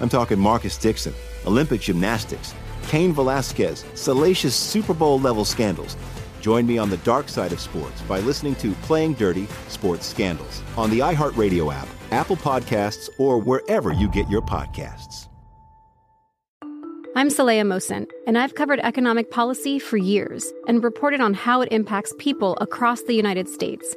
I'm talking Marcus Dixon, Olympic gymnastics, Cain Velasquez, salacious Super Bowl level scandals. Join me on the dark side of sports by listening to Playing Dirty Sports Scandals on the iHeartRadio app, Apple Podcasts, or wherever you get your podcasts. I'm Saleha Mohsin, and I've covered economic policy for years and reported on how it impacts people across the United States.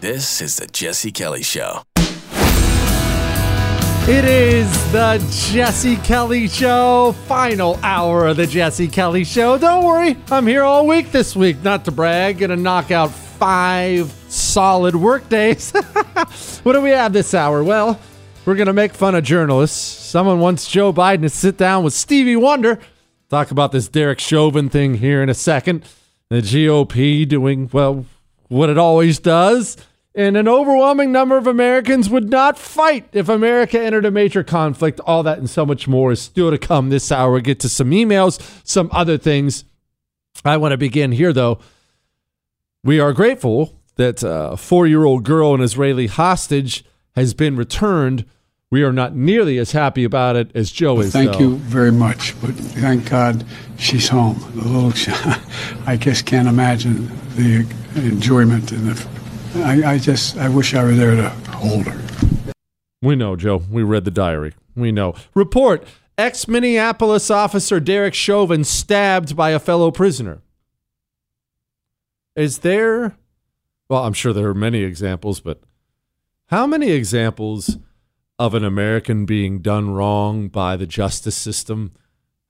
This is the Jesse Kelly Show. It is the Jesse Kelly Show, final hour of the Jesse Kelly Show. Don't worry, I'm here all week this week. Not to brag, gonna knock out five solid work days. what do we have this hour? Well, we're gonna make fun of journalists. Someone wants Joe Biden to sit down with Stevie Wonder. Talk about this Derek Chauvin thing here in a second. The GOP doing, well, what it always does and an overwhelming number of Americans would not fight if America entered a major conflict. All that and so much more is still to come this hour. We'll get to some emails, some other things. I want to begin here, though. We are grateful that uh, a four year old girl, an Israeli hostage, has been returned. We are not nearly as happy about it as Joe well, is. Thank though. you very much, but thank God she's home. The little, I just can't imagine the enjoyment and the I, I just I wish I were there to hold her. We know, Joe. We read the diary. We know. Report ex Minneapolis officer Derek Chauvin stabbed by a fellow prisoner. Is there, well, I'm sure there are many examples, but how many examples of an American being done wrong by the justice system?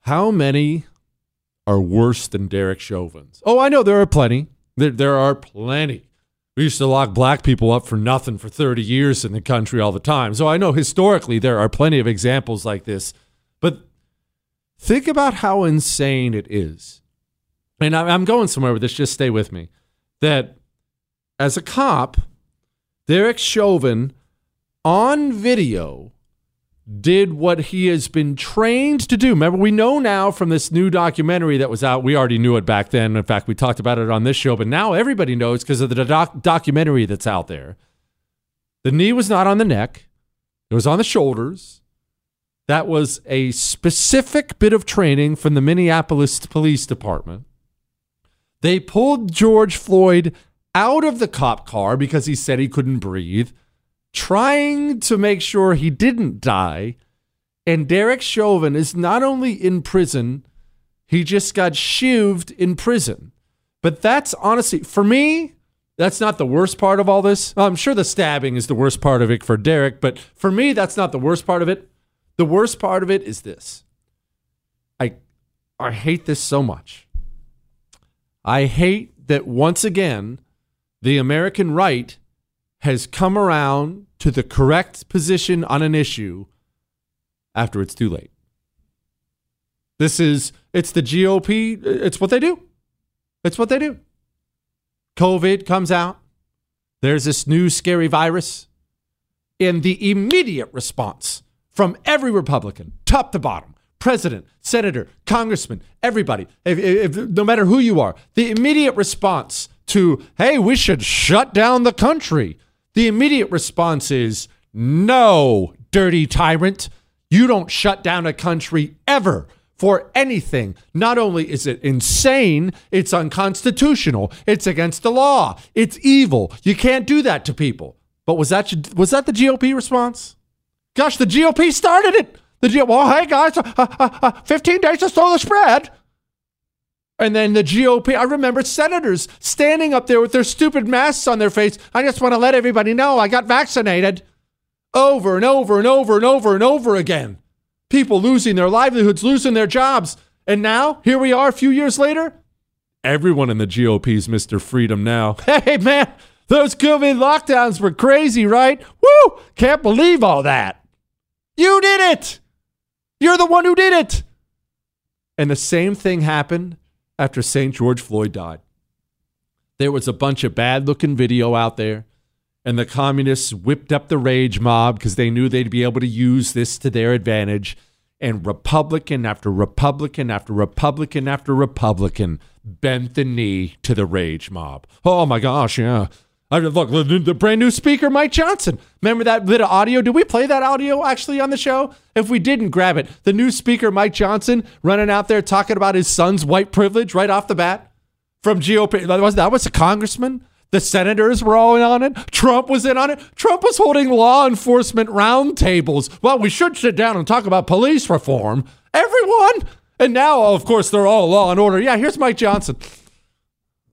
How many are worse than Derek Chauvin's? Oh, I know there are plenty. There, there are plenty. We used to lock black people up for nothing for 30 years in the country all the time. So I know historically there are plenty of examples like this. But think about how insane it is. And I'm going somewhere with this, just stay with me. That as a cop, Derek Chauvin on video did what he has been trained to do. Remember, we know now from this new documentary that was out, we already knew it back then. In fact, we talked about it on this show, but now everybody knows because of the doc- documentary that's out there. The knee was not on the neck, it was on the shoulders. That was a specific bit of training from the Minneapolis Police Department. They pulled George Floyd out of the cop car because he said he couldn't breathe, trying to make sure he didn't die. And Derek Chauvin is not only in prison, he just got shivved in prison. But that's honestly, for me, that's not the worst part of all this. I'm sure the stabbing is the worst part of it for Derek, but for me, that's not the worst part of it. The worst part of it is this. I I hate this so much. I hate that once again the American right has come around to the correct position on an issue after it's too late. This is it's the GOP, it's what they do. It's what they do. COVID comes out. There's this new scary virus. And the immediate response from every Republican, top to bottom, president, senator, congressman, everybody, if, if, no matter who you are, the immediate response to, hey, we should shut down the country, the immediate response is, no, dirty tyrant. You don't shut down a country ever for anything. Not only is it insane, it's unconstitutional. It's against the law. It's evil. You can't do that to people. But was that was that the GOP response? Gosh, the GOP started it. The GOP, well, hey guys, uh, uh, uh, 15 days to slow the spread. And then the GOP, I remember senators standing up there with their stupid masks on their face. I just want to let everybody know I got vaccinated over and over and over and over and over again people losing their livelihoods, losing their jobs. And now, here we are a few years later. Everyone in the GOP's Mr. Freedom now. Hey, man, those COVID lockdowns were crazy, right? Woo! Can't believe all that. You did it. You're the one who did it. And the same thing happened after St. George Floyd died. There was a bunch of bad looking video out there and the communists whipped up the rage mob because they knew they'd be able to use this to their advantage. And Republican after Republican after Republican after Republican bent the knee to the rage mob. Oh my gosh, yeah. I look the, brand new speaker, Mike Johnson. Remember that bit of audio? Did we play that audio actually on the show? If we didn't, grab it. The new speaker, Mike Johnson, running out there talking about his son's white privilege right off the bat from GOP. That was that was a congressman the senators were all in on it. Trump was in on it. Trump was holding law enforcement roundtables. Well, we should sit down and talk about police reform. Everyone. And now, of course, they're all law and order. Yeah, here's Mike Johnson.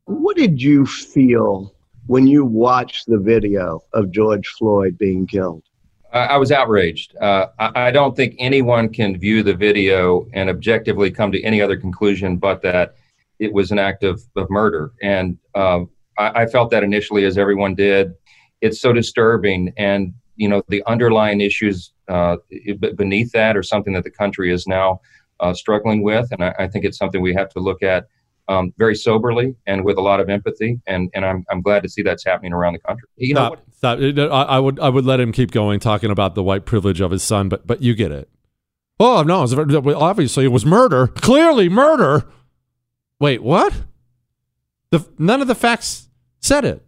What did you feel when you watched the video of George Floyd being killed? I was outraged. Uh, I, don't think anyone can view the video and objectively come to any other conclusion but that it was an act of, of murder. And um, I, I felt that initially, as everyone did. It's so disturbing, and you know the underlying issues uh, beneath that are something that the country is now uh, struggling with, and I, I, think it's something we have to look at um, very soberly and with a lot of empathy. And and I'm I'm glad to see that's happening around the country. You know, stop, stop. I, would I would let him keep going talking about the white privilege of his son, but but you get it. Oh no, it was, obviously it was murder. Clearly murder. Wait, what? The none of the facts said it.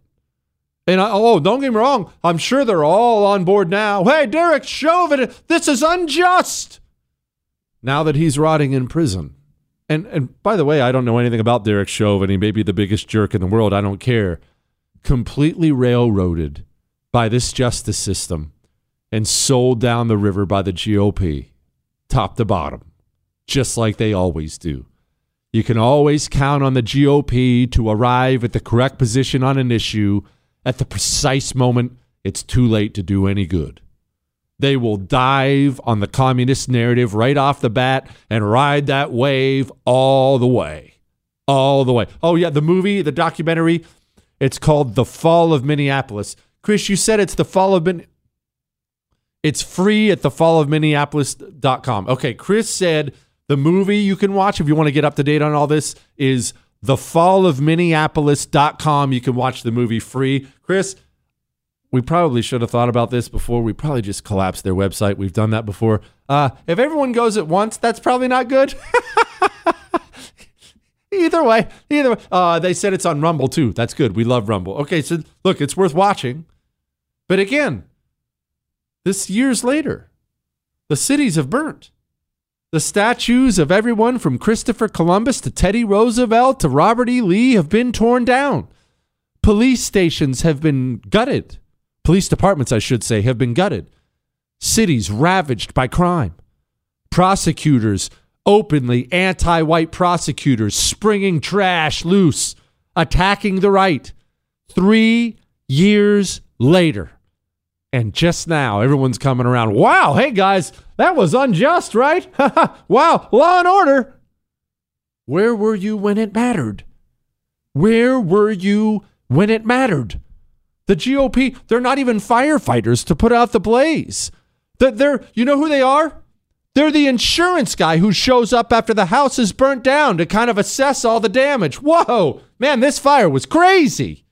And I, oh, don't get me wrong. I'm sure they're all on board now. Hey, Derek Chauvin, this is unjust. Now that he's rotting in prison. And and by the way, I don't know anything about Derek Chauvin. He may be the biggest jerk in the world. I don't care. Completely railroaded by this justice system and sold down the river by the GOP, top to bottom, just like they always do. You can always count on the GOP to arrive at the correct position on an issue at the precise moment it's too late to do any good. They will dive on the communist narrative right off the bat and ride that wave all the way. All the way. Oh, yeah, the movie, the documentary, it's called The Fall of Minneapolis. Chris, you said it's The Fall of Min. It's free at thefallofminneapolis.com. Okay, Chris said the movie you can watch if you want to get up to date on all this is thefallofminneapolis.com. You can watch the movie free. Chris, we probably should have thought about this before. We probably just collapsed their website. We've done that before. Uh, if everyone goes at once, that's probably not good. either way, either way. Uh, they said it's on Rumble too. That's good. We love Rumble. Okay, so look, it's worth watching. But again, this years later. the cities have burnt. The statues of everyone from Christopher Columbus to Teddy Roosevelt to Robert E. Lee have been torn down. Police stations have been gutted. Police departments, I should say, have been gutted. Cities ravaged by crime. Prosecutors, openly anti white prosecutors, springing trash loose, attacking the right. Three years later. And just now, everyone's coming around. Wow, hey guys, that was unjust, right? wow, law and order. Where were you when it mattered? Where were you when it mattered? The GOP, they're not even firefighters to put out the blaze. That They're, you know who they are? They're the insurance guy who shows up after the house is burnt down to kind of assess all the damage. Whoa, man, this fire was crazy.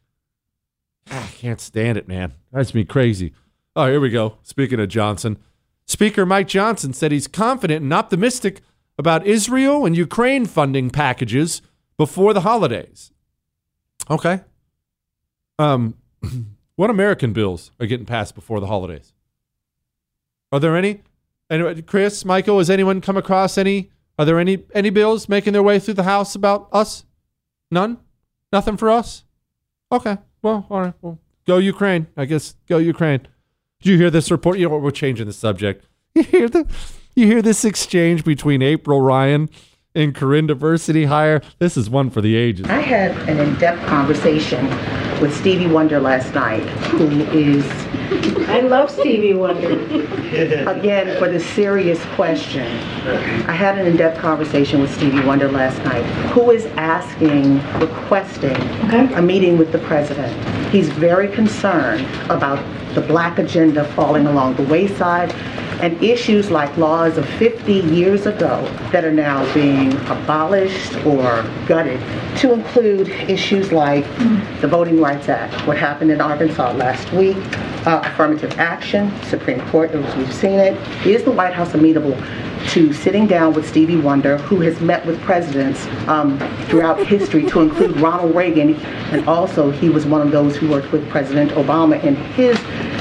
I can't stand it, man. Drives me crazy. Oh, here we go. Speaking of Johnson, Speaker Mike Johnson said he's confident and optimistic about Israel and Ukraine funding packages before the holidays. Okay. Um, what American bills are getting passed before the holidays? Are there any? And Chris, Michael, has anyone come across any? Are there any any bills making their way through the House about us? None. Nothing for us. Okay. Well, all right. Well, go Ukraine. I guess go Ukraine. Did you hear this report? You know, what? we're changing the subject. You hear the, you hear this exchange between April Ryan and Karine Diversity Hire. This is one for the ages. I had an in-depth conversation with Stevie Wonder last night, who is. I love Stevie Wonder. Again, for the serious question, I had an in-depth conversation with Stevie Wonder last night, who is asking, requesting Okay. a meeting with the president. He's very concerned about the black agenda falling along the wayside and issues like laws of 50 years ago that are now being abolished or gutted to include issues like the Voting Rights Act, what happened in Arkansas last week, uh, affirmative action, Supreme Court, as we've seen it. Is the White House amenable to sitting down with Stevie Wonder, who has met with presidents um, throughout history, to include Ronald Reagan, and also he was one of those who worked with President Obama in his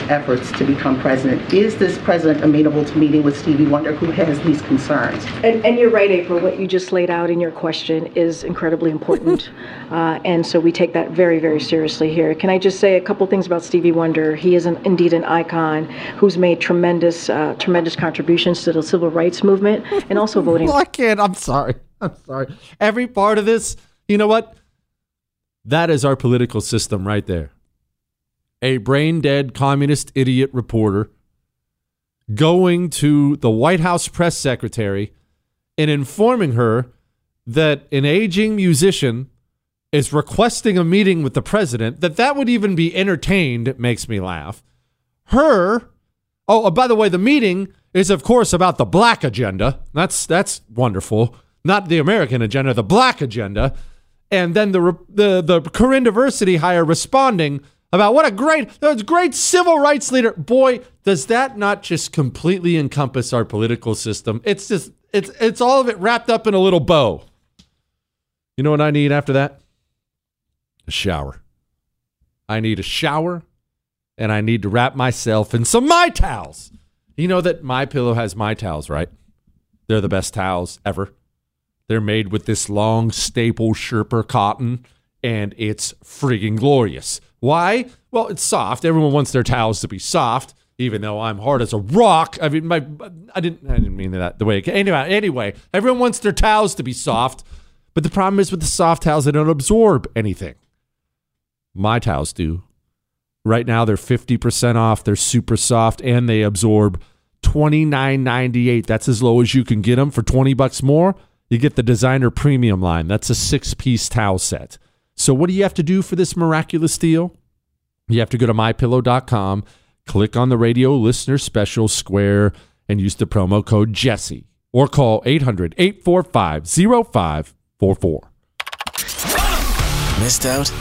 efforts to become president. Is this president amenable to meeting with Stevie Wonder, who has these concerns? And, and you're right, April. What you just laid out in your question is incredibly important. uh, and so we take that very, very seriously here. Can I just say a couple things about Stevie Wonder? He is an, indeed an icon who's made tremendous, uh, tremendous contributions to the civil rights movement and also voting. Well, I can't. I'm sorry. I'm sorry. Every part of this, you know what? That is our political system right there. A brain dead communist idiot reporter going to the White House press secretary and informing her that an aging musician is requesting a meeting with the president, that that would even be entertained makes me laugh. Her, oh, uh, by the way, the meeting is of course about the black agenda. That's that's wonderful. Not the American agenda, the black agenda. And then the the the Karine Diversity hire responding about what a great great civil rights leader. Boy, does that not just completely encompass our political system? It's just it's it's all of it wrapped up in a little bow. You know what I need after that? A shower. I need a shower and I need to wrap myself in some my towels. You know that my pillow has my towels, right? They're the best towels ever. They're made with this long staple Sherper cotton, and it's friggin' glorious. Why? Well, it's soft. Everyone wants their towels to be soft, even though I'm hard as a rock. I mean, my I didn't I didn't mean that the way. It, Anyway, anyway, everyone wants their towels to be soft, but the problem is with the soft towels, they don't absorb anything. My towels do. Right now they're 50% off. They're super soft and they absorb $29.98. That's as low as you can get them for 20 bucks more. You get the designer premium line. That's a six-piece towel set. So what do you have to do for this miraculous deal? You have to go to mypillow.com, click on the radio listener special square and use the promo code Jesse or call 800-845-0544. Missed out?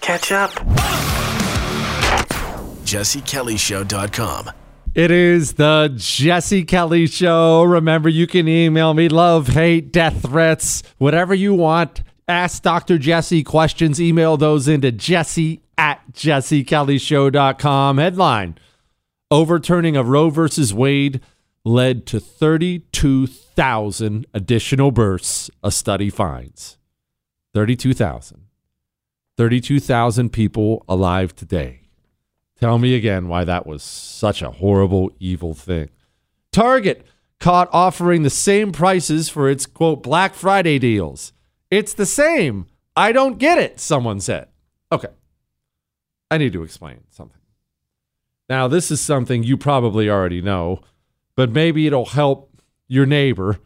Catch up. JesseKellyShow.com. It is the Jesse Kelly Show. Remember, you can email me love, hate, death threats, whatever you want. Ask Dr. Jesse questions. Email those into jesse at jessekellyshow.com. Headline Overturning of Roe versus Wade led to 32,000 additional births, a study finds. 32,000. 32,000 people alive today. Tell me again why that was such a horrible, evil thing. Target caught offering the same prices for its quote Black Friday deals. It's the same. I don't get it, someone said. Okay. I need to explain something. Now, this is something you probably already know, but maybe it'll help your neighbor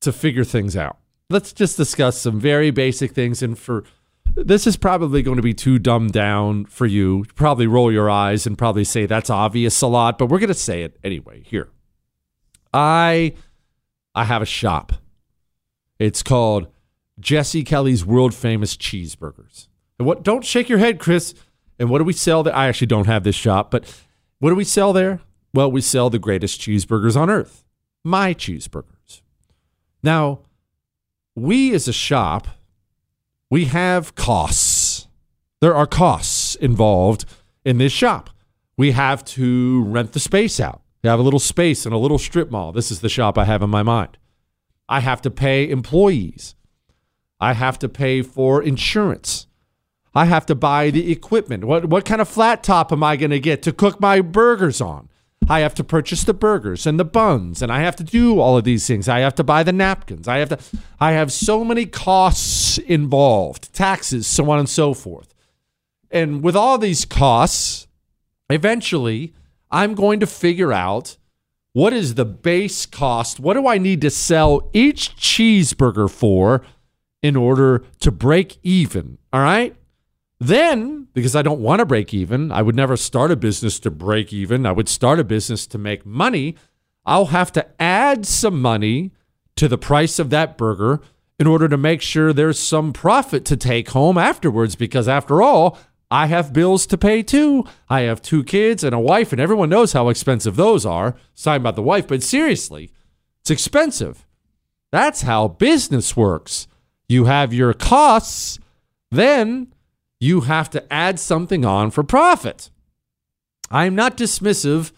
to figure things out. Let's just discuss some very basic things. And for this is probably going to be too dumbed down for you. Probably roll your eyes and probably say that's obvious a lot, but we're going to say it anyway. Here. I I have a shop. It's called Jesse Kelly's World Famous Cheeseburgers. And what don't shake your head, Chris. And what do we sell there? I actually don't have this shop, but what do we sell there? Well, we sell the greatest cheeseburgers on earth. My cheeseburgers. Now, we as a shop, we have costs. There are costs involved in this shop. We have to rent the space out. We have a little space in a little strip mall. This is the shop I have in my mind. I have to pay employees. I have to pay for insurance. I have to buy the equipment. What what kind of flat top am I going to get to cook my burgers on? I have to purchase the burgers and the buns and I have to do all of these things. I have to buy the napkins. I have to I have so many costs involved, taxes, so on and so forth. And with all these costs, eventually I'm going to figure out what is the base cost? What do I need to sell each cheeseburger for in order to break even? All right? Then, because I don't want to break even, I would never start a business to break even. I would start a business to make money. I'll have to add some money to the price of that burger in order to make sure there's some profit to take home afterwards. Because after all, I have bills to pay too. I have two kids and a wife, and everyone knows how expensive those are. Sorry about the wife, but seriously, it's expensive. That's how business works. You have your costs, then you have to add something on for profit. I'm not dismissive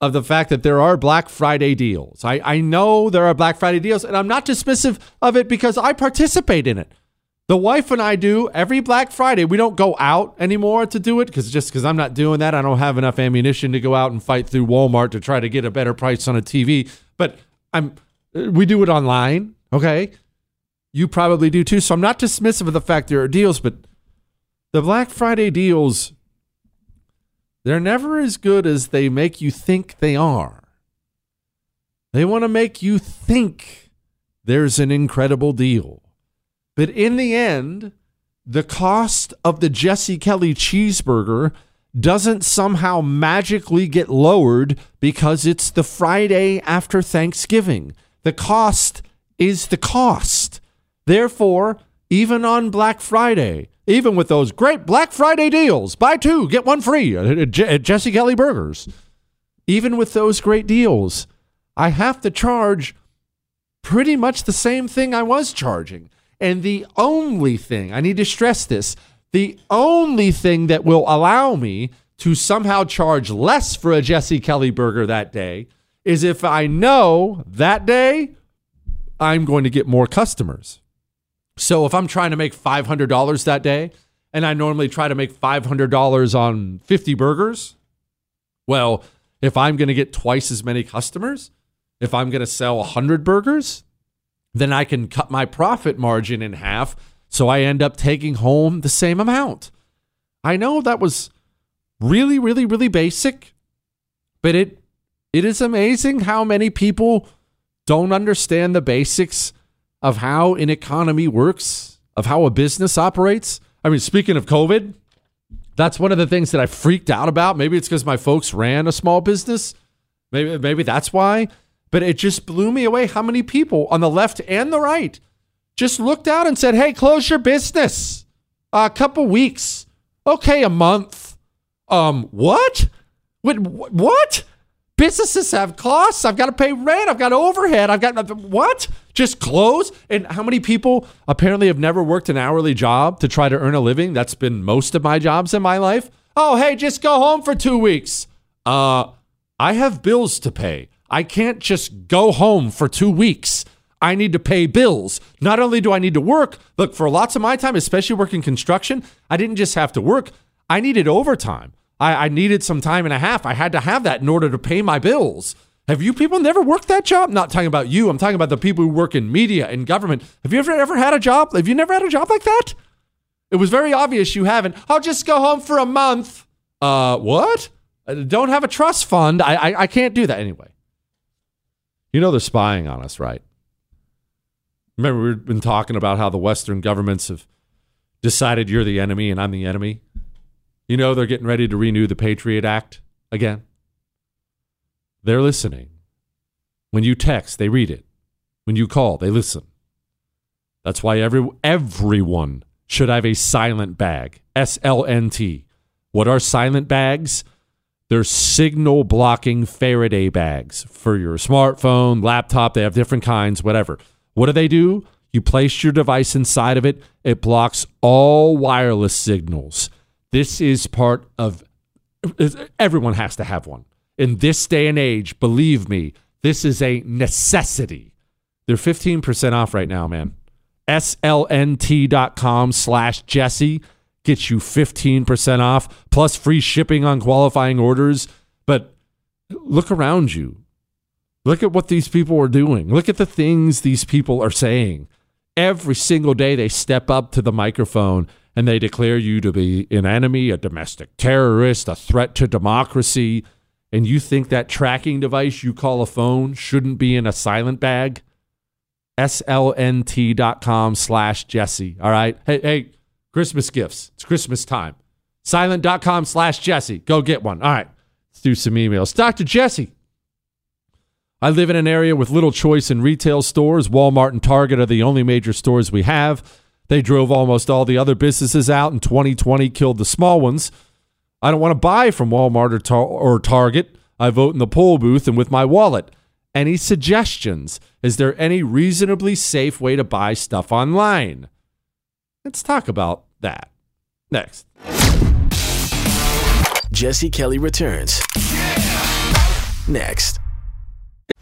of the fact that there are Black Friday deals. I, I know there are Black Friday deals, and I'm not dismissive of it because I participate in it. The wife and I do every Black Friday. We don't go out anymore to do it because just because I'm not doing that, I don't have enough ammunition to go out and fight through Walmart to try to get a better price on a TV. But I'm we do it online, okay? You probably do too. So I'm not dismissive of the fact there are deals, but the Black Friday deals, they're never as good as they make you think they are. They want to make you think there's an incredible deal. But in the end, the cost of the Jesse Kelly cheeseburger doesn't somehow magically get lowered because it's the Friday after Thanksgiving. The cost is the cost. Therefore, even on Black Friday, even with those great Black Friday deals, buy two, get one free at Jesse Kelly Burgers. Even with those great deals, I have to charge pretty much the same thing I was charging. And the only thing, I need to stress this, the only thing that will allow me to somehow charge less for a Jesse Kelly burger that day is if I know that day I'm going to get more customers. So if I'm trying to make $500 that day, and I normally try to make $500 on 50 burgers, well, if I'm going to get twice as many customers, if I'm going to sell 100 burgers, then I can cut my profit margin in half so I end up taking home the same amount. I know that was really really really basic, but it it is amazing how many people don't understand the basics of how an economy works, of how a business operates. I mean, speaking of COVID, that's one of the things that I freaked out about. Maybe it's because my folks ran a small business. Maybe maybe that's why. But it just blew me away how many people on the left and the right just looked out and said, "Hey, close your business. a couple weeks. Okay, a month. Um, what? What? What? Businesses have costs. I've got to pay rent. I've got overhead. I've got what? Just close? And how many people apparently have never worked an hourly job to try to earn a living? That's been most of my jobs in my life. Oh, hey, just go home for two weeks. Uh, I have bills to pay. I can't just go home for two weeks. I need to pay bills. Not only do I need to work, look, for lots of my time, especially working construction, I didn't just have to work, I needed overtime. I, I needed some time and a half. I had to have that in order to pay my bills. Have you people never worked that job? Not talking about you. I'm talking about the people who work in media and government. Have you ever ever had a job? Have you never had a job like that? It was very obvious you haven't. I'll just go home for a month. Uh, what? I don't have a trust fund. I, I I can't do that anyway. You know they're spying on us, right? Remember we've been talking about how the Western governments have decided you're the enemy and I'm the enemy. You know they're getting ready to renew the Patriot Act again. They're listening. When you text, they read it. When you call, they listen. That's why every everyone should have a silent bag. S L N T. What are silent bags? They're signal blocking Faraday bags for your smartphone, laptop. They have different kinds, whatever. What do they do? You place your device inside of it, it blocks all wireless signals. This is part of everyone has to have one. In this day and age, believe me, this is a necessity. They're 15% off right now, man. SLNT.com slash Jesse gets you 15% off plus free shipping on qualifying orders. But look around you. Look at what these people are doing. Look at the things these people are saying. Every single day they step up to the microphone and they declare you to be an enemy, a domestic terrorist, a threat to democracy. And you think that tracking device you call a phone shouldn't be in a silent bag? slnt.com slash jesse. All right? Hey hey christmas gifts. It's christmas time. Silent.com slash jesse. Go get one. All right. Let's do some emails. Dr jesse. I live in an area with little choice in retail stores. Walmart and Target are the only major stores we have. They drove almost all the other businesses out, in 2020 killed the small ones. I don't want to buy from Walmart or, tar- or Target. I vote in the poll booth and with my wallet. Any suggestions? Is there any reasonably safe way to buy stuff online? Let's talk about that next. Jesse Kelly returns. Next.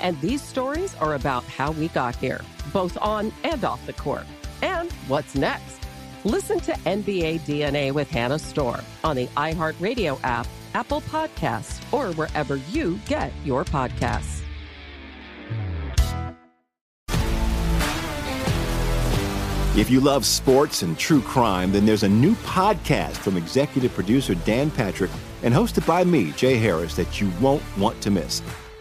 And these stories are about how we got here, both on and off the court. And what's next? Listen to NBA DNA with Hannah Storm on the iHeartRadio app, Apple Podcasts, or wherever you get your podcasts. If you love sports and true crime, then there's a new podcast from executive producer Dan Patrick and hosted by me, Jay Harris, that you won't want to miss.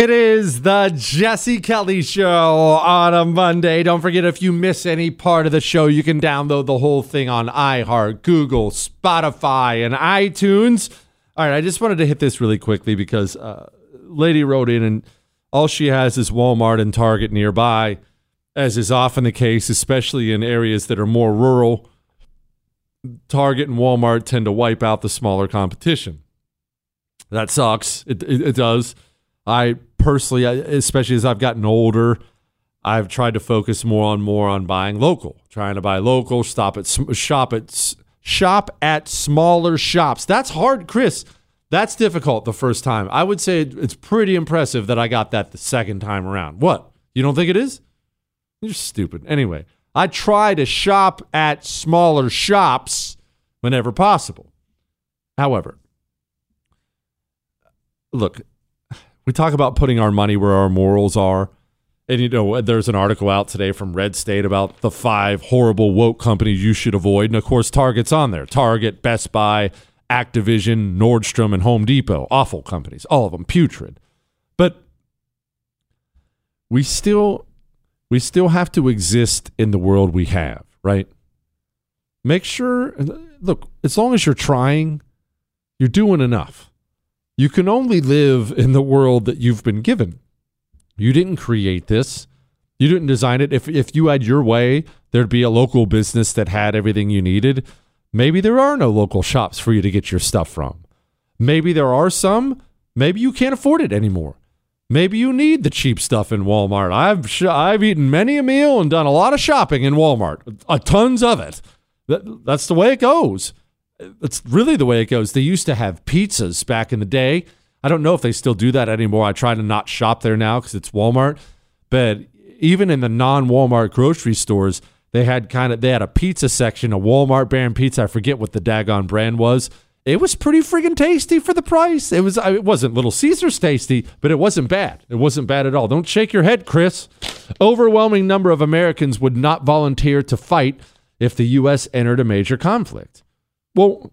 It is the Jesse Kelly Show on a Monday. Don't forget, if you miss any part of the show, you can download the whole thing on iHeart, Google, Spotify, and iTunes. All right, I just wanted to hit this really quickly because uh, lady wrote in and all she has is Walmart and Target nearby, as is often the case, especially in areas that are more rural. Target and Walmart tend to wipe out the smaller competition. That sucks. It, it, it does. I personally, especially as I've gotten older, I've tried to focus more on more on buying local, trying to buy local, stop at shop at shop at smaller shops. That's hard, Chris. That's difficult the first time. I would say it's pretty impressive that I got that the second time around. What? You don't think it is? You're stupid. Anyway, I try to shop at smaller shops whenever possible. However, look, we talk about putting our money where our morals are. And you know, there's an article out today from Red State about the five horrible woke companies you should avoid. And of course, Target's on there. Target, Best Buy, Activision, Nordstrom, and Home Depot. Awful companies, all of them putrid. But we still we still have to exist in the world we have, right? Make sure look, as long as you're trying, you're doing enough. You can only live in the world that you've been given. You didn't create this. You didn't design it. If if you had your way, there'd be a local business that had everything you needed. Maybe there are no local shops for you to get your stuff from. Maybe there are some. Maybe you can't afford it anymore. Maybe you need the cheap stuff in Walmart. I've sh- I've eaten many a meal and done a lot of shopping in Walmart, a tons of it. That, that's the way it goes. It's really the way it goes. They used to have pizzas back in the day. I don't know if they still do that anymore. I try to not shop there now because it's Walmart. But even in the non-Walmart grocery stores, they had kind of they had a pizza section, a Walmart brand pizza. I forget what the daggone brand was. It was pretty friggin' tasty for the price. It was it wasn't Little Caesars tasty, but it wasn't bad. It wasn't bad at all. Don't shake your head, Chris. Overwhelming number of Americans would not volunteer to fight if the U.S. entered a major conflict. Well,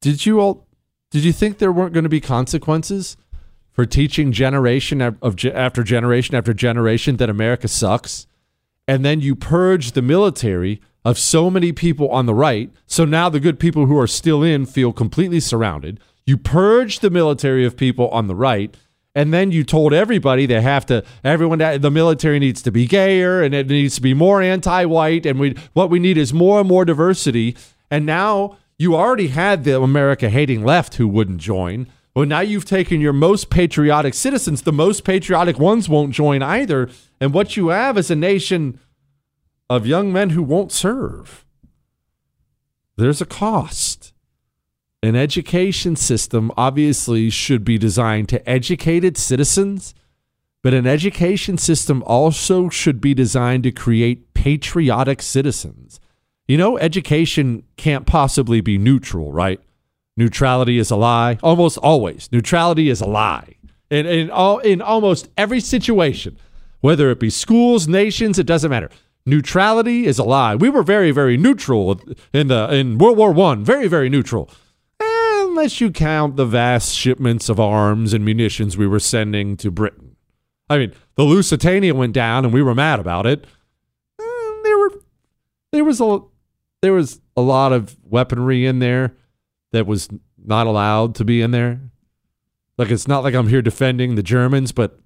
did you all did you think there weren't going to be consequences for teaching generation of, after generation after generation that America sucks? And then you purge the military of so many people on the right. So now the good people who are still in feel completely surrounded. You purge the military of people on the right and then you told everybody they have to everyone the military needs to be gayer and it needs to be more anti-white and we what we need is more and more diversity. And now you already had the america hating left who wouldn't join. Well now you've taken your most patriotic citizens. The most patriotic ones won't join either. And what you have is a nation of young men who won't serve. There's a cost an education system obviously should be designed to educated citizens, but an education system also should be designed to create patriotic citizens. You know, education can't possibly be neutral, right? Neutrality is a lie. Almost always, neutrality is a lie. In, in, all, in almost every situation, whether it be schools, nations, it doesn't matter. Neutrality is a lie. We were very, very neutral in the in World War One. Very, very neutral unless you count the vast shipments of arms and munitions we were sending to Britain. I mean, the Lusitania went down and we were mad about it. Eh, there were there was a there was a lot of weaponry in there that was not allowed to be in there. Like it's not like I'm here defending the Germans, but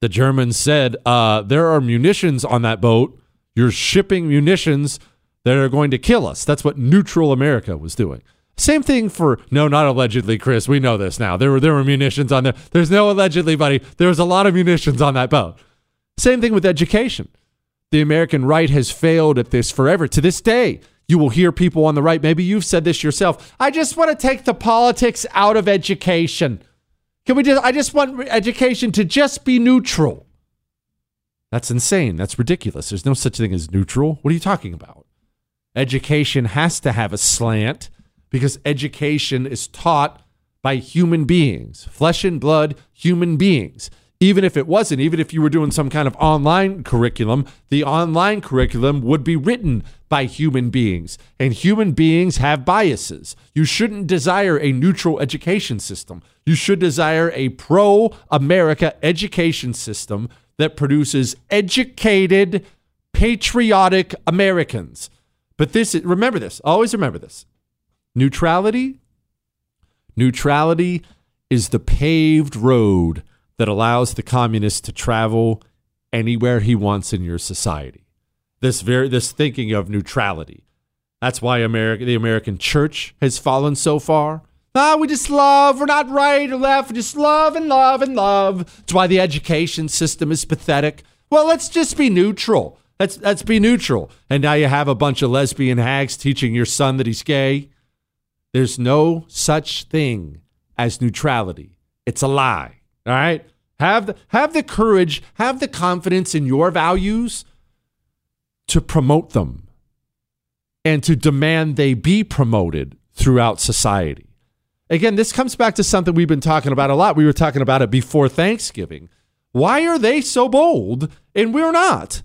the Germans said uh, there are munitions on that boat. You're shipping munitions that are going to kill us. That's what neutral America was doing. Same thing for no, not allegedly, Chris. We know this now. There were there were munitions on there. There's no allegedly, buddy. There was a lot of munitions on that boat. Same thing with education. The American right has failed at this forever. To this day, you will hear people on the right. Maybe you've said this yourself. I just want to take the politics out of education. Can we just? I just want education to just be neutral. That's insane. That's ridiculous. There's no such thing as neutral. What are you talking about? Education has to have a slant because education is taught by human beings, flesh and blood human beings. Even if it wasn't, even if you were doing some kind of online curriculum, the online curriculum would be written by human beings. And human beings have biases. You shouldn't desire a neutral education system. You should desire a pro America education system that produces educated, patriotic Americans. But this, remember this, always remember this. Neutrality, neutrality is the paved road that allows the communist to travel anywhere he wants in your society. This very this thinking of neutrality. That's why America, the American church has fallen so far. Ah, we just love. We're not right or left. We just love and love and love. That's why the education system is pathetic. Well, let's just be neutral. Let's let's be neutral. And now you have a bunch of lesbian hags teaching your son that he's gay. There's no such thing as neutrality. It's a lie. All right? Have the, have the courage, have the confidence in your values to promote them and to demand they be promoted throughout society. Again, this comes back to something we've been talking about a lot. We were talking about it before Thanksgiving. Why are they so bold and we're not?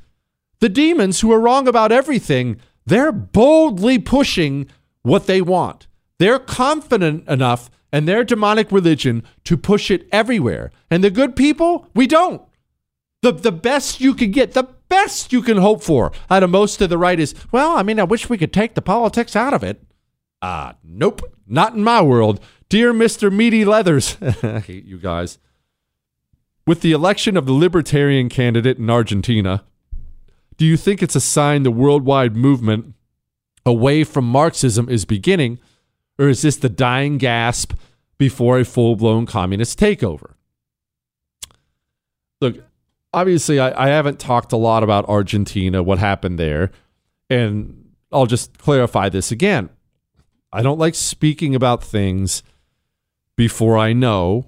The demons who are wrong about everything, they're boldly pushing what they want. They're confident enough and their demonic religion to push it everywhere. And the good people, we don't. The, the best you can get, the best you can hope for out of most of the right is, well, I mean, I wish we could take the politics out of it. Ah, uh, nope, not in my world. Dear Mr. Meaty Leathers, I hate you guys. With the election of the libertarian candidate in Argentina, do you think it's a sign the worldwide movement away from Marxism is beginning? Or is this the dying gasp before a full blown communist takeover? Look, obviously, I, I, haven't talked a lot about Argentina, what happened there. And I'll just clarify this again. I don't like speaking about things before I know,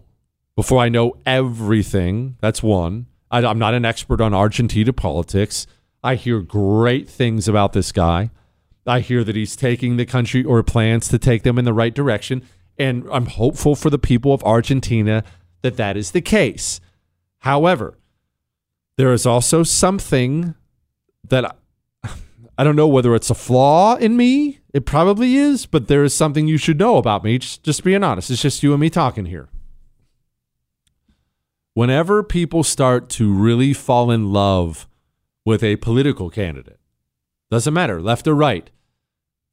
before I know everything. That's one. I, I'm not an expert on Argentina politics. I hear great things about this guy. I hear that he's taking the country or plans to take them in the right direction. And I'm hopeful for the people of Argentina that that is the case. However, there is also something that I, I don't know whether it's a flaw in me. It probably is, but there is something you should know about me. Just, just being honest. It's just you and me talking here. Whenever people start to really fall in love with a political candidate, doesn't matter, left or right,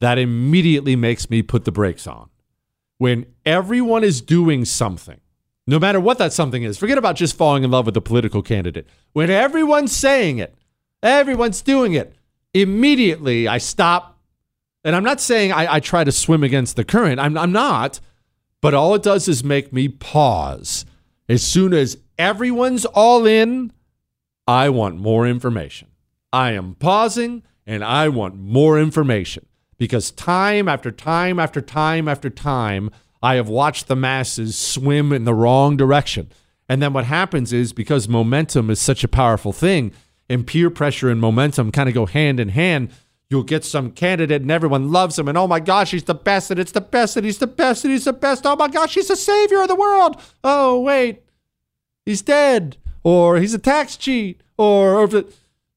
that immediately makes me put the brakes on. When everyone is doing something, no matter what that something is, forget about just falling in love with a political candidate. When everyone's saying it, everyone's doing it, immediately I stop. And I'm not saying I, I try to swim against the current, I'm, I'm not. But all it does is make me pause. As soon as everyone's all in, I want more information. I am pausing and I want more information because time after time after time after time, I have watched the masses swim in the wrong direction. And then what happens is because momentum is such a powerful thing, and peer pressure and momentum kind of go hand in hand, you'll get some candidate and everyone loves him and oh my gosh he's the best and it's the best and he's the best and he's the best. Oh my gosh he's the savior of the world. Oh wait he's dead or he's a tax cheat or, or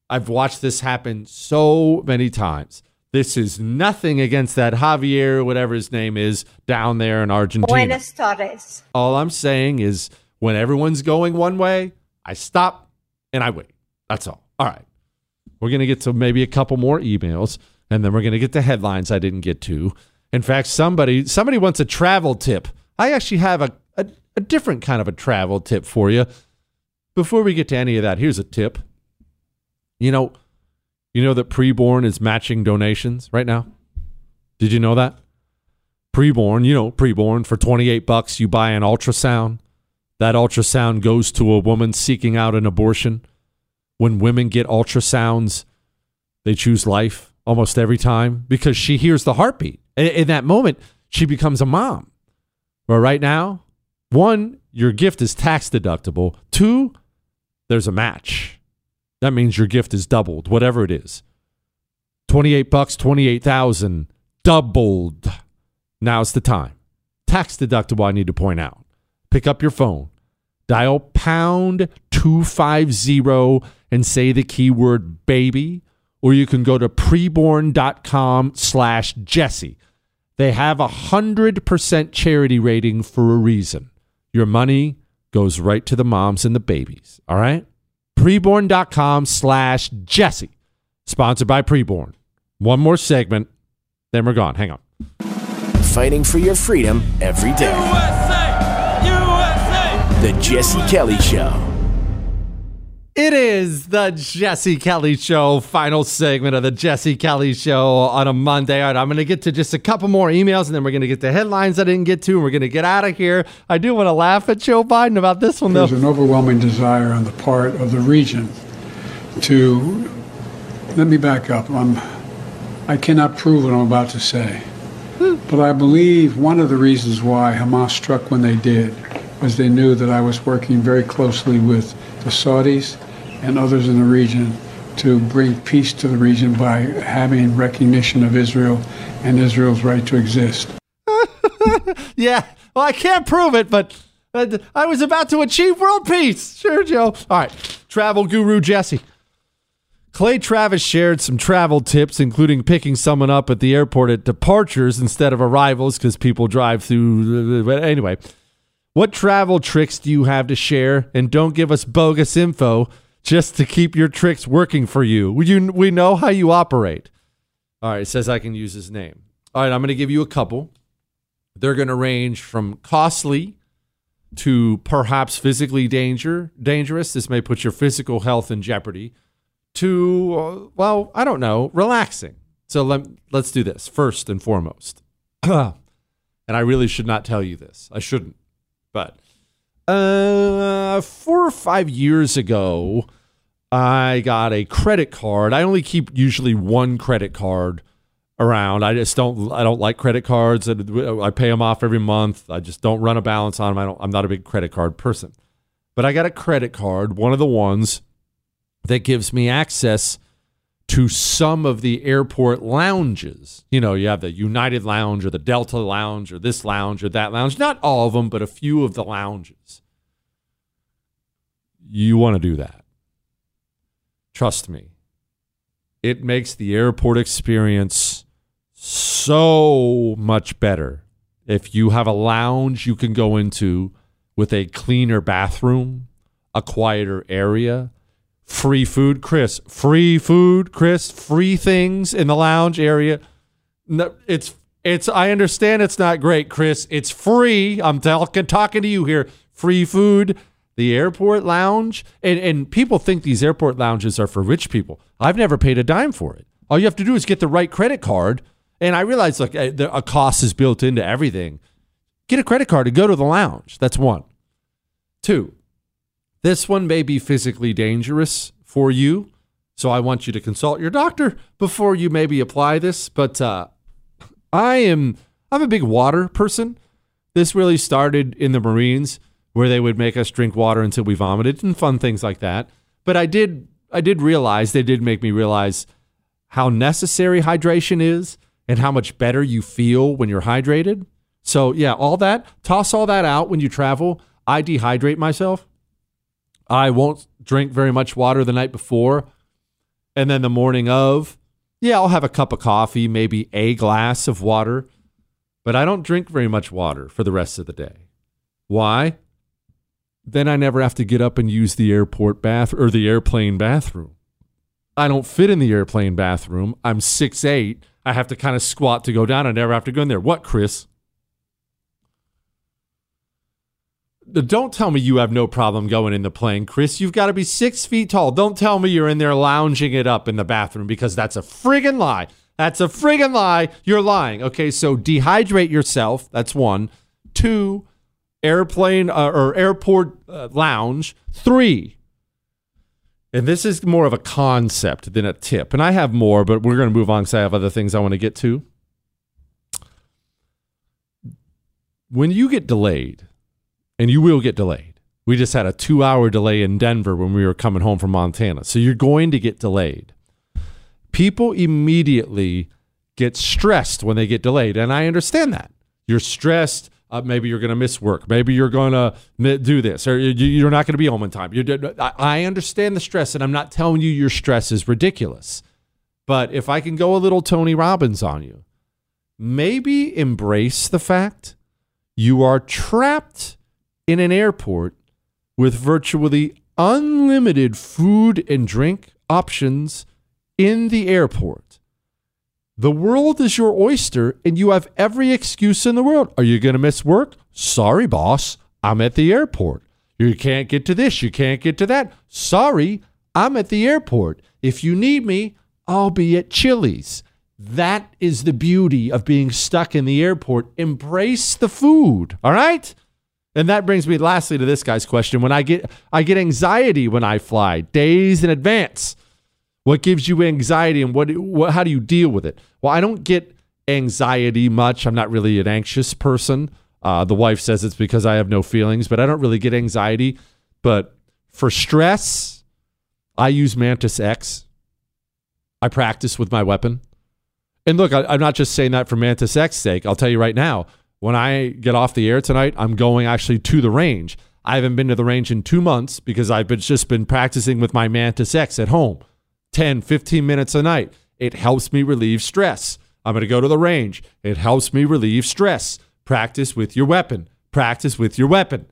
i've watched this happen so many times this is nothing against that Javier, whatever his name is, down there in Argentina. Buenos tardes. All I'm saying is when everyone's going one way, I stop and I wait. That's all. All right. We're going to get to maybe a couple more emails and then we're going to get to headlines I didn't get to. In fact, somebody somebody wants a travel tip. I actually have a, a, a different kind of a travel tip for you. Before we get to any of that, here's a tip. You know, you know that preborn is matching donations right now? Did you know that? Preborn, you know, preborn for 28 bucks you buy an ultrasound. That ultrasound goes to a woman seeking out an abortion. When women get ultrasounds, they choose life almost every time because she hears the heartbeat. In, that moment, she becomes a mom. But right now, one, your gift is tax deductible. Two, there's a match. That means your gift is doubled, whatever it is. 28 bucks, 28,000 doubled. Now's the time. Tax deductible, I need to point out. Pick up your phone, dial pound 250 and say the keyword baby or you can go to preborn.com slash Jesse. They have a 100% charity rating for a reason. Your money goes right to the moms and the babies, all right? Preborn.com slash Jesse. Sponsored by Preborn. One more segment, then we're gone. Hang on. Fighting for your freedom every day. USA! USA! The Jesse Kelly Show. It is the Jesse Kelly Show, final segment of the Jesse Kelly Show on a Monday. All right, I'm going to get to just a couple more emails and then we're going to get to headlines I didn't get to and we're going to get out of here. I do want to laugh at Joe Biden about this one, though. There's an overwhelming desire on the part of the region to. Let me back up. I'm, I cannot prove what I'm about to say. Hmm. But I believe one of the reasons why Hamas struck when they did was they knew that I was working very closely with the Saudis and others in the region to bring peace to the region by having recognition of Israel and Israel's right to exist. yeah, well, I can't prove it, but I was about to achieve world peace. Sure, Joe. All right, travel guru Jesse. Clay Travis shared some travel tips, including picking someone up at the airport at departures instead of arrivals because people drive through. But anyway, what travel tricks do you have to share? And don't give us bogus info just to keep your tricks working for you. you we know how you operate. All right, it says I can use his name. All right, I'm going to give you a couple. They're going to range from costly to perhaps physically danger dangerous. This may put your physical health in jeopardy. To uh, well, I don't know, relaxing. So let let's do this first and foremost. and I really should not tell you this. I shouldn't. But uh, four or five years ago, I got a credit card. I only keep usually one credit card around. I just don't. I don't like credit cards. I pay them off every month. I just don't run a balance on them. I don't. I'm not a big credit card person. But I got a credit card, one of the ones that gives me access to some of the airport lounges. You know, you have the United Lounge or the Delta Lounge or this lounge or that lounge. Not all of them, but a few of the lounges. You want to do that. Trust me. It makes the airport experience so much better. If you have a lounge you can go into with a cleaner bathroom, a quieter area, free food, Chris. Free food, Chris. Free things in the lounge area. No, it's it's. I understand it's not great, Chris. It's free. I'm talking talking to you here. Free food. The airport lounge, and and people think these airport lounges are for rich people. I've never paid a dime for it. All you have to do is get the right credit card. And I realize like a, a cost is built into everything. Get a credit card and go to the lounge. That's one. Two, this one may be physically dangerous for you. So I want you to consult your doctor before you maybe apply this. But uh, I am I'm a big water person. This really started in the Marines where they would make us drink water until we vomited and fun things like that. But I did I did realize they did make me realize how necessary hydration is and how much better you feel when you're hydrated. So yeah, all that, toss all that out when you travel. I dehydrate myself. I won't drink very much water the night before. And then the morning of, yeah, I'll have a cup of coffee, maybe a glass of water, but I don't drink very much water for the rest of the day. Why? Then I never have to get up and use the airport bath or the airplane bathroom. I don't fit in the airplane bathroom. I'm six eight. I have to kind of squat to go down. I never have to go in there. What, Chris? Don't tell me you have no problem going in the plane, Chris. You've got to be six feet tall. Don't tell me you're in there lounging it up in the bathroom because that's a friggin' lie. That's a friggin' lie. You're lying. Okay, so dehydrate yourself. That's one. Two, airplane uh, or airport uh, lounge. Three, and this is more of a concept than a tip. And I have more, but we're going to move on because I have other things I want to get to. When you get delayed, and you will get delayed. We just had a two hour delay in Denver when we were coming home from Montana. So you're going to get delayed. People immediately get stressed when they get delayed. And I understand that. You're stressed. Uh, maybe you're going to miss work. Maybe you're going to do this, or you're not going to be home in time. I understand the stress, and I'm not telling you your stress is ridiculous. But if I can go a little Tony Robbins on you, maybe embrace the fact you are trapped in an airport with virtually unlimited food and drink options in the airport. The world is your oyster, and you have every excuse in the world. Are you going to miss work? Sorry, boss. I'm at the airport. You can't get to this. You can't get to that. Sorry, I'm at the airport. If you need me, I'll be at Chili's. That is the beauty of being stuck in the airport. Embrace the food. All right? And that brings me lastly to this guy's question. When I get I get anxiety when I fly days in advance. What gives you anxiety and what, what how do you deal with it? Well, I don't get anxiety much. I'm not really an anxious person. Uh, the wife says it's because I have no feelings, but I don't really get anxiety. But for stress, I use Mantis X. I practice with my weapon. And look, I, am not just saying that for Mantis X's sake. I'll tell you right now, when I get off the air tonight, I'm going actually to the range. I haven't been to the range in two months because I've been, just been practicing with my Mantis X at home. 10, 15 minutes a night. It helps me relieve stress. I'm going to go to the range. It helps me relieve stress. Practice with your weapon. Practice with your weapon.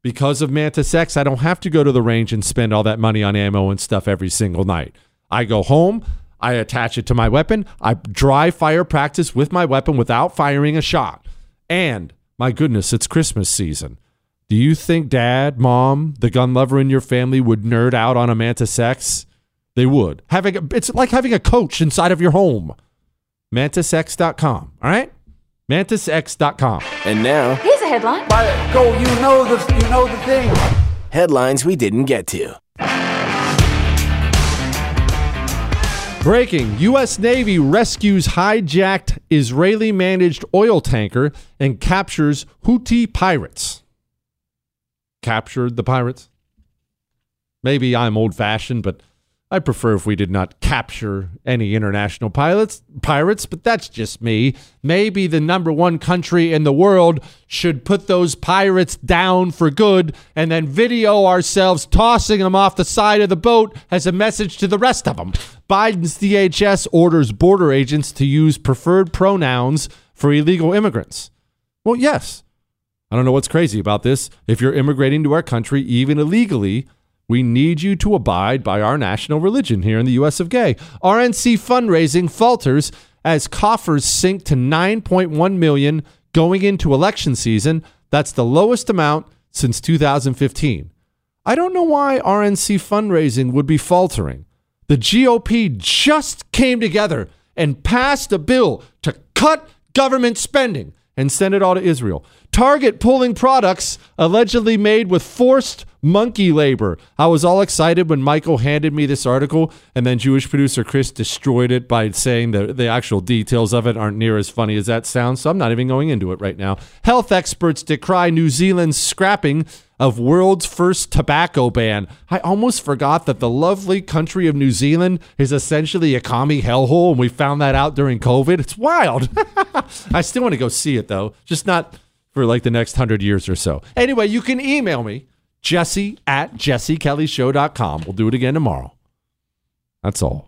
Because of Mantis X, I don't have to go to the range and spend all that money on ammo and stuff every single night. I go home, I attach it to my weapon, I dry fire practice with my weapon without firing a shot. And my goodness, it's Christmas season. Do you think dad, mom, the gun lover in your family would nerd out on a Mantis X? They would. Having a, it's like having a coach inside of your home. MantisX.com. All right? MantisX.com. And now, here's a headline. go, you know the you know the thing. Headlines we didn't get to. Breaking U.S. Navy rescues hijacked Israeli managed oil tanker and captures Houthi pirates. Captured the pirates? Maybe I'm old fashioned, but I prefer if we did not capture any international pilots, pirates, but that's just me. Maybe the number one country in the world should put those pirates down for good and then video ourselves tossing them off the side of the boat as a message to the rest of them. Biden's DHS orders border agents to use preferred pronouns for illegal immigrants. Well, yes. I don't know what's crazy about this. If you're immigrating to our country, even illegally, we need you to abide by our national religion here in the U.S. of Gay. RNC fundraising falters as coffers sink to 9.1 million going into election season. That's the lowest amount since 2015. I don't know why RNC fundraising would be faltering. The GOP just came together and passed a bill to cut government spending and send it all to Israel. Target pulling products allegedly made with forced monkey labor. I was all excited when Michael handed me this article, and then Jewish producer Chris destroyed it by saying that the actual details of it aren't near as funny as that sounds, so I'm not even going into it right now. Health experts decry New Zealand's scrapping of world's first tobacco ban. I almost forgot that the lovely country of New Zealand is essentially a commie hellhole, and we found that out during COVID. It's wild. I still want to go see it, though, just not for like the next hundred years or so. Anyway, you can email me jesse at jessekellyshow.com. We'll do it again tomorrow. That's all.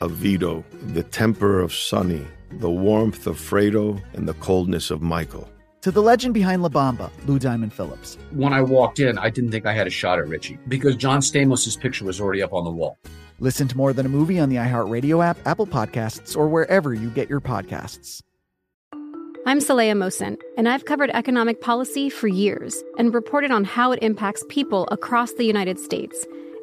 of Vito, the temper of Sonny, the warmth of Fredo, and the coldness of Michael. To the legend behind La Bamba, Lou Diamond Phillips. When I walked in, I didn't think I had a shot at Richie because John Stamos' picture was already up on the wall. Listen to More Than a Movie on the iHeartRadio app, Apple Podcasts, or wherever you get your podcasts. I'm Saleha Mohsin, and I've covered economic policy for years and reported on how it impacts people across the United States –